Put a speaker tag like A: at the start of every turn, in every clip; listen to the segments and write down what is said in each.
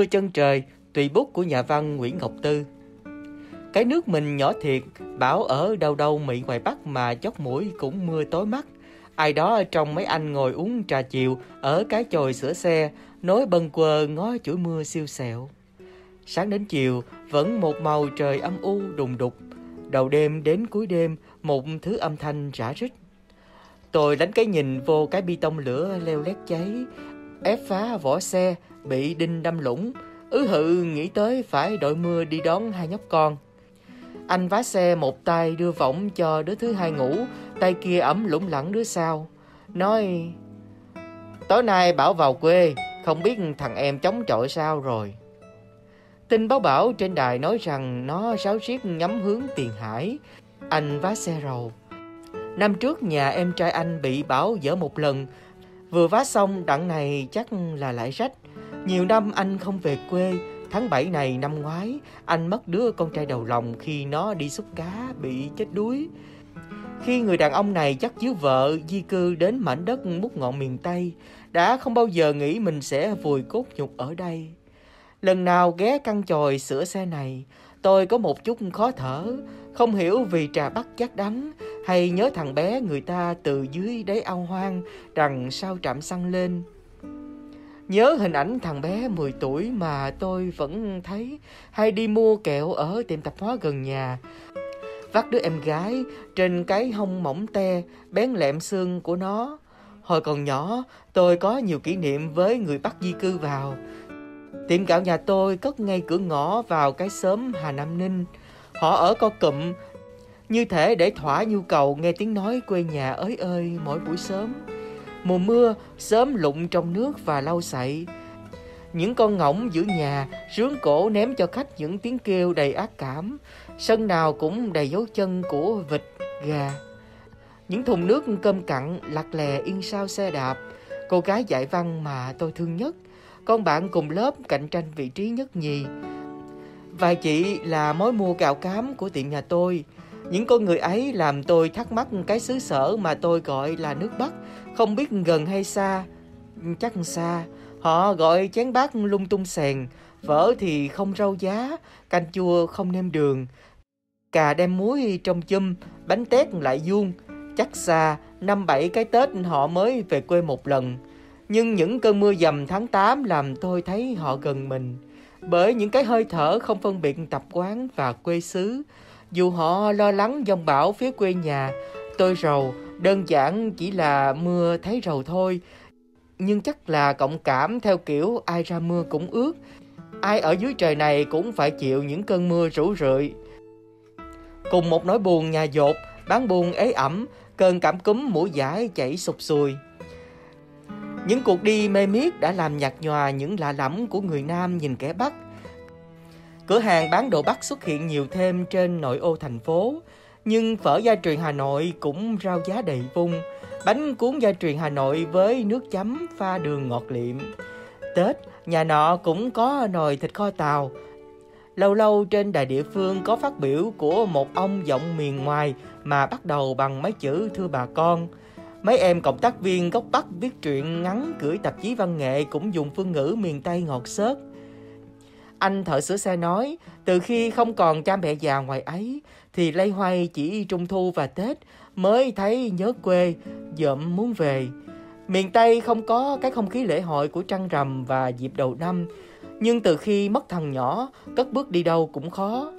A: Mưa chân trời, tùy bút của nhà văn Nguyễn Ngọc Tư. Cái nước mình nhỏ thiệt, bảo ở đâu đâu Mỹ ngoài Bắc mà chót mũi cũng mưa tối mắt. Ai đó trong mấy anh ngồi uống trà chiều ở cái chòi sửa xe, nối bần quờ ngó chuỗi mưa siêu sẹo. Sáng đến chiều, vẫn một màu trời âm u đùng đục. Đầu đêm đến cuối đêm, một thứ âm thanh rã rít. Tôi đánh cái nhìn vô cái bi tông lửa leo lét cháy, ép phá vỏ xe, bị đinh đâm lũng. Ứ hự nghĩ tới phải đội mưa đi đón hai nhóc con. Anh vá xe một tay đưa võng cho đứa thứ hai ngủ, tay kia ấm lủng lẳng đứa sau. Nói, tối nay bảo vào quê, không biết thằng em chống chọi sao rồi. Tin báo bảo trên đài nói rằng nó sáo riết nhắm hướng tiền hải. Anh vá xe rầu. Năm trước nhà em trai anh bị bão dở một lần. Vừa vá xong đặng này chắc là lại rách. Nhiều năm anh không về quê. Tháng 7 này năm ngoái, anh mất đứa con trai đầu lòng khi nó đi xúc cá bị chết đuối. Khi người đàn ông này chắc chiếu vợ di cư đến mảnh đất mút ngọn miền Tây, đã không bao giờ nghĩ mình sẽ vùi cốt nhục ở đây. Lần nào ghé căn chòi sửa xe này, tôi có một chút khó thở, không hiểu vì trà bắt chắc đắng hay nhớ thằng bé người ta từ dưới đáy ao hoang đằng sau trạm xăng lên. Nhớ hình ảnh thằng bé 10 tuổi mà tôi vẫn thấy hay đi mua kẹo ở tiệm tạp hóa gần nhà. Vắt đứa em gái trên cái hông mỏng te, bén lẹm xương của nó. Hồi còn nhỏ, tôi có nhiều kỷ niệm với người bắt di cư vào. Tiệm gạo nhà tôi cất ngay cửa ngõ vào cái xóm Hà Nam Ninh. Họ ở co cụm, như thể để thỏa nhu cầu nghe tiếng nói quê nhà ới ơi mỗi buổi sớm. Mùa mưa, sớm lụng trong nước và lau sậy. Những con ngỗng giữa nhà rướng cổ ném cho khách những tiếng kêu đầy ác cảm. Sân nào cũng đầy dấu chân của vịt, gà. Những thùng nước cơm cặn lặt lè yên sao xe đạp. Cô gái dạy văn mà tôi thương nhất – con bạn cùng lớp cạnh tranh vị trí nhất nhì. Vài chị là mối mua gạo cám của tiệm nhà tôi. Những con người ấy làm tôi thắc mắc cái xứ sở mà tôi gọi là nước Bắc, không biết gần hay xa. Chắc xa, họ gọi chén bát lung tung sèn, phở thì không rau giá, canh chua không nêm đường. Cà đem muối trong chum, bánh tét lại vuông. Chắc xa, năm bảy cái Tết họ mới về quê một lần. Nhưng những cơn mưa dầm tháng 8 làm tôi thấy họ gần mình. Bởi những cái hơi thở không phân biệt tập quán và quê xứ. Dù họ lo lắng dòng bão phía quê nhà, tôi rầu, đơn giản chỉ là mưa thấy rầu thôi. Nhưng chắc là cộng cảm theo kiểu ai ra mưa cũng ướt. Ai ở dưới trời này cũng phải chịu những cơn mưa rủ rượi. Cùng một nỗi buồn nhà dột, bán buồn ế ẩm, cơn cảm cúm mũi giải chảy sụp sùi. Những cuộc đi mê miết đã làm nhạt nhòa những lạ lẫm của người Nam nhìn kẻ Bắc. Cửa hàng bán đồ Bắc xuất hiện nhiều thêm trên nội ô thành phố, nhưng phở gia truyền Hà Nội cũng rao giá đầy vung. Bánh cuốn gia truyền Hà Nội với nước chấm pha đường ngọt liệm. Tết, nhà nọ cũng có nồi thịt kho tàu. Lâu lâu trên đài địa phương có phát biểu của một ông giọng miền ngoài mà bắt đầu bằng mấy chữ thưa bà con – Mấy em cộng tác viên gốc Bắc viết truyện ngắn gửi tạp chí văn nghệ cũng dùng phương ngữ miền Tây ngọt xớt. Anh thợ sửa xe nói, từ khi không còn cha mẹ già ngoài ấy, thì lây hoay chỉ trung thu và Tết mới thấy nhớ quê, dậm muốn về. Miền Tây không có cái không khí lễ hội của trăng rằm và dịp đầu năm, nhưng từ khi mất thằng nhỏ, cất bước đi đâu cũng khó.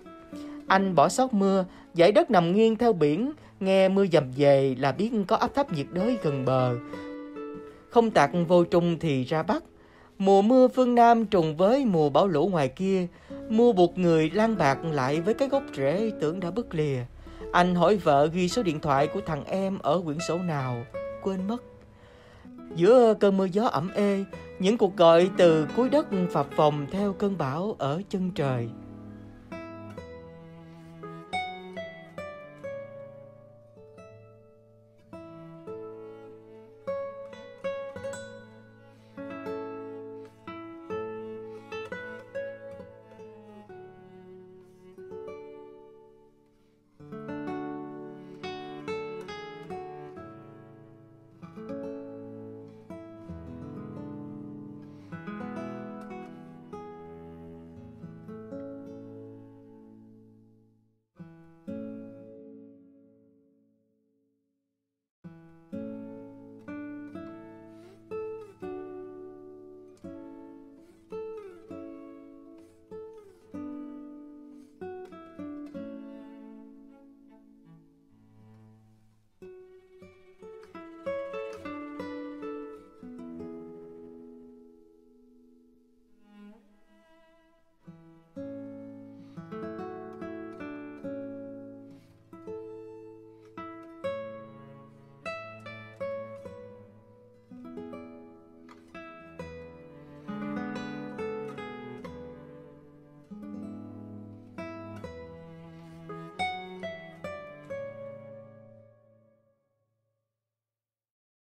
A: Anh bỏ sót mưa, dãy đất nằm nghiêng theo biển, nghe mưa dầm về là biết có áp thấp nhiệt đới gần bờ. Không tạc vô trung thì ra bắc. Mùa mưa phương Nam trùng với mùa bão lũ ngoài kia, mua buộc người lan bạc lại với cái gốc rễ tưởng đã bứt lìa. Anh hỏi vợ ghi số điện thoại của thằng em ở quyển sổ nào, quên mất. Giữa cơn mưa gió ẩm ê, những cuộc gọi từ cuối đất phập phồng theo cơn bão ở chân trời.